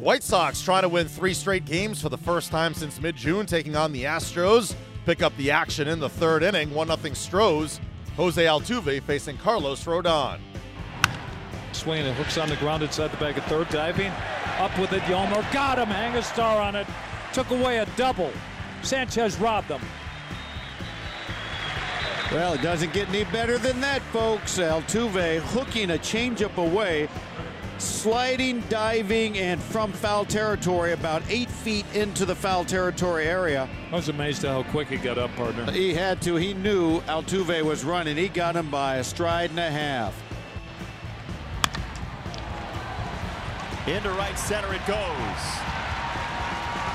White Sox trying to win three straight games for the first time since mid June, taking on the Astros. Pick up the action in the third inning, 1 0 Stros. Jose Altuve facing Carlos Rodon. Swing and hooks on the ground inside the bag of third, diving. Up with it, Yolmer. Got him, hang a star on it. Took away a double. Sanchez robbed them. Well, it doesn't get any better than that, folks. Altuve hooking a changeup away sliding, diving, and from foul territory, about eight feet into the foul territory area. I was amazed at how quick he got up, partner. He had to. He knew Altuve was running. He got him by a stride and a half. Into right center it goes.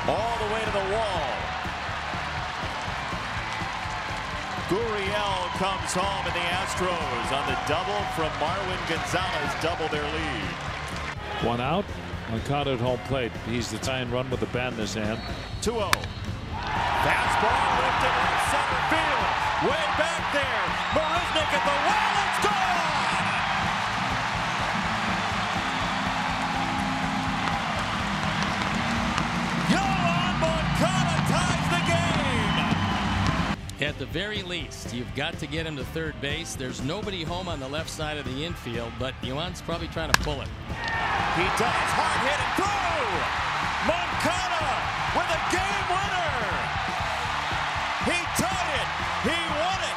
All the way to the wall. Gurriel comes home and the Astros on the double from Marwin Gonzalez double their lead. One out. Moncada at home plate. He's the tie and run with the bat in his hand. 2 0. Fastball lifted right center field. Way back there. Marisnick at the wall. It's gone! The very least, you've got to get him to third base. There's nobody home on the left side of the infield, but Yoan's probably trying to pull it. He does. Hard hit and through. Moncada with a game winner. He tied it. He won it.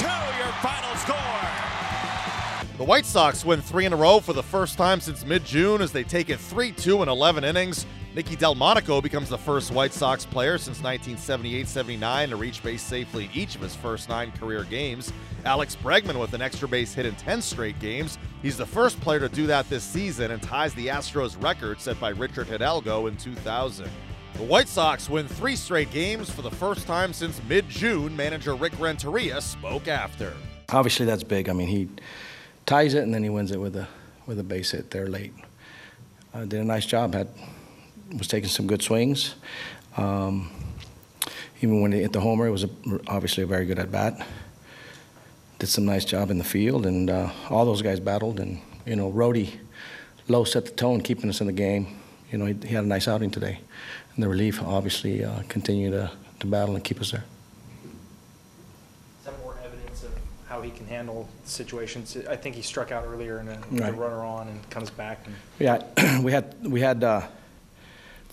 3-2 your final score. The White Sox win three in a row for the first time since mid-June as they take it 3-2 in 11 innings. Nicky Delmonico becomes the first White Sox player since 1978-79 to reach base safely in each of his first nine career games. Alex Bregman with an extra base hit in 10 straight games. He's the first player to do that this season and ties the Astros record set by Richard Hidalgo in 2000. The White Sox win three straight games for the first time since mid-June. Manager Rick Renteria spoke after. Obviously, that's big. I mean, he ties it and then he wins it with a with a base hit there late. Uh, did a nice job. Had was taking some good swings. Um, even when he hit the homer, it was a, obviously a very good at bat did some nice job in the field, and uh, all those guys battled. And you know, Rody low set the tone, keeping us in the game. You know, he, he had a nice outing today, and the relief obviously uh, continue to, to battle and keep us there. Is that more evidence of how he can handle situations? I think he struck out earlier and then right. a runner on and comes back. And yeah, we had we had uh,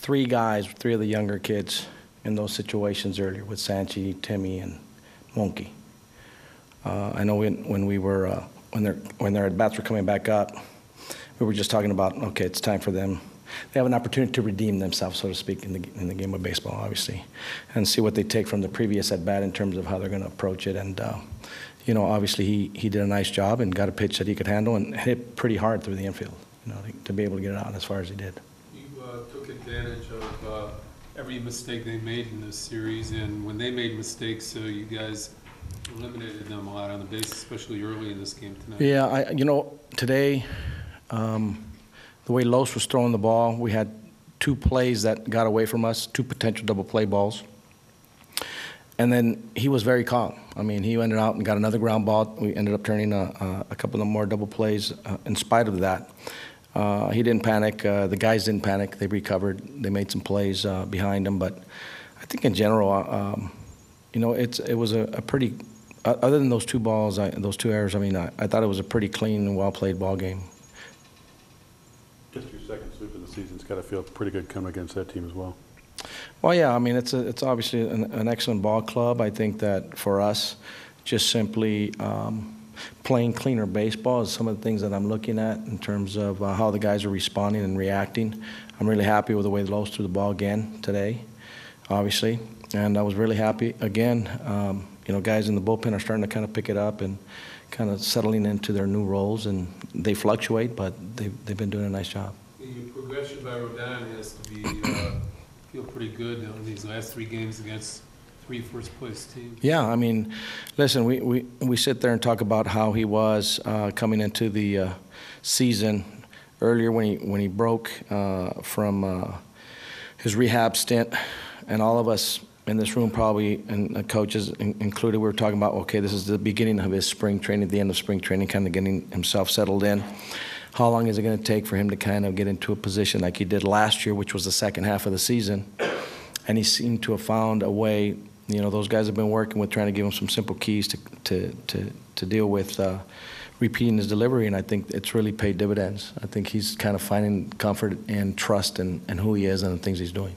three guys, three of the younger kids in those situations earlier with Sanchi, Timmy, and Monkey uh, I know when, when we were uh, when their when their at bats were coming back up, we were just talking about okay, it's time for them. They have an opportunity to redeem themselves, so to speak, in the in the game of baseball, obviously, and see what they take from the previous at bat in terms of how they're going to approach it. And uh, you know, obviously, he he did a nice job and got a pitch that he could handle and hit pretty hard through the infield. You know, to be able to get it out as far as he did. Uh, advantage of uh, every mistake they made in this series, and when they made mistakes, so you guys eliminated them a lot on the base, especially early in this game tonight. Yeah, I, you know, today, um, the way Los was throwing the ball, we had two plays that got away from us, two potential double play balls. And then he was very calm. I mean, he ended out and got another ground ball. We ended up turning a, a couple of more double plays uh, in spite of that. Uh, he didn't panic. Uh, the guys didn't panic. They recovered. They made some plays uh, behind him. But I think in general, uh, um, you know, it's it was a, a pretty other than those two balls, I, those two errors, I mean, I, I, thought it was a pretty clean and well played ball game. Just your second sweep of the season's got to feel pretty good coming against that team as well. Well, yeah, I mean, it's a, it's obviously an, an excellent ball club. I think that for us, just simply um, playing cleaner baseball is some of the things that I'm looking at in terms of uh, how the guys are responding and reacting. I'm really happy with the way the Los threw the ball again today, obviously, and I was really happy again. Um, you know, guys in the bullpen are starting to kind of pick it up and kind of settling into their new roles, and they fluctuate, but they've, they've been doing a nice job. The progression by Rodon has to be uh, feel pretty good in these last three games against three first place teams. Yeah, I mean, listen, we, we, we sit there and talk about how he was uh, coming into the uh, season earlier when he when he broke uh, from uh, his rehab stint, and all of us in this room probably, and coaches included, we were talking about, okay, this is the beginning of his spring training, the end of spring training, kind of getting himself settled in. how long is it going to take for him to kind of get into a position like he did last year, which was the second half of the season? And he seemed to have found a way. You know, those guys have been working with trying to give him some simple keys to to to, to deal with. Uh, repeating his delivery, and I think it's really paid dividends. I think he's kind of finding comfort and trust in, in who he is and the things he's doing.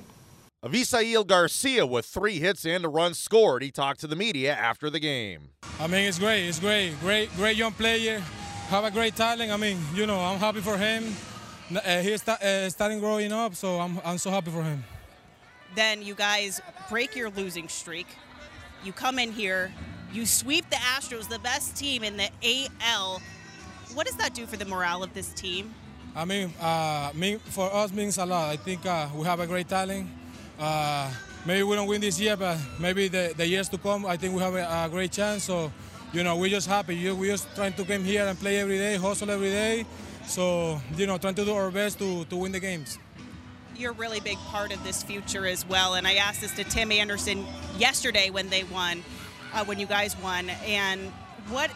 Avisail Garcia with three hits and a run scored. He talked to the media after the game. I mean, it's great. It's great. Great, great young player. Have a great talent. I mean, you know, I'm happy for him. Uh, he's uh, starting growing up, so I'm, I'm so happy for him. Then you guys break your losing streak. You come in here, you sweep the Astros, the best team in the AL. What does that do for the morale of this team? I mean, uh, mean for us means a lot. I think uh, we have a great talent. Uh, maybe we don't win this year, but maybe the, the years to come, I think we have a, a great chance. So, you know, we're just happy. We're just trying to come here and play every day, hustle every day. So, you know, trying to do our best to, to win the games. You're a really big part of this future as well. And I asked this to Tim Anderson yesterday when they won uh, when you guys won. And what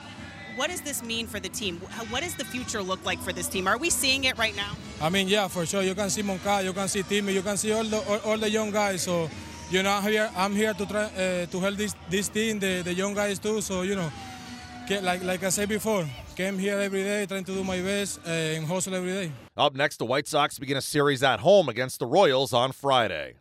what does this mean for the team? What does the future look like for this team? Are we seeing it right now? I mean, yeah, for sure. You can see Moncada, you can see Timmy, you can see all the all, all the young guys. So, you know, I'm here. I'm here to try uh, to help this this team, the, the young guys too. So, you know, get, like like I said before, came here every day, trying to do my best eh, and hustle every day. Up next, the White Sox begin a series at home against the Royals on Friday.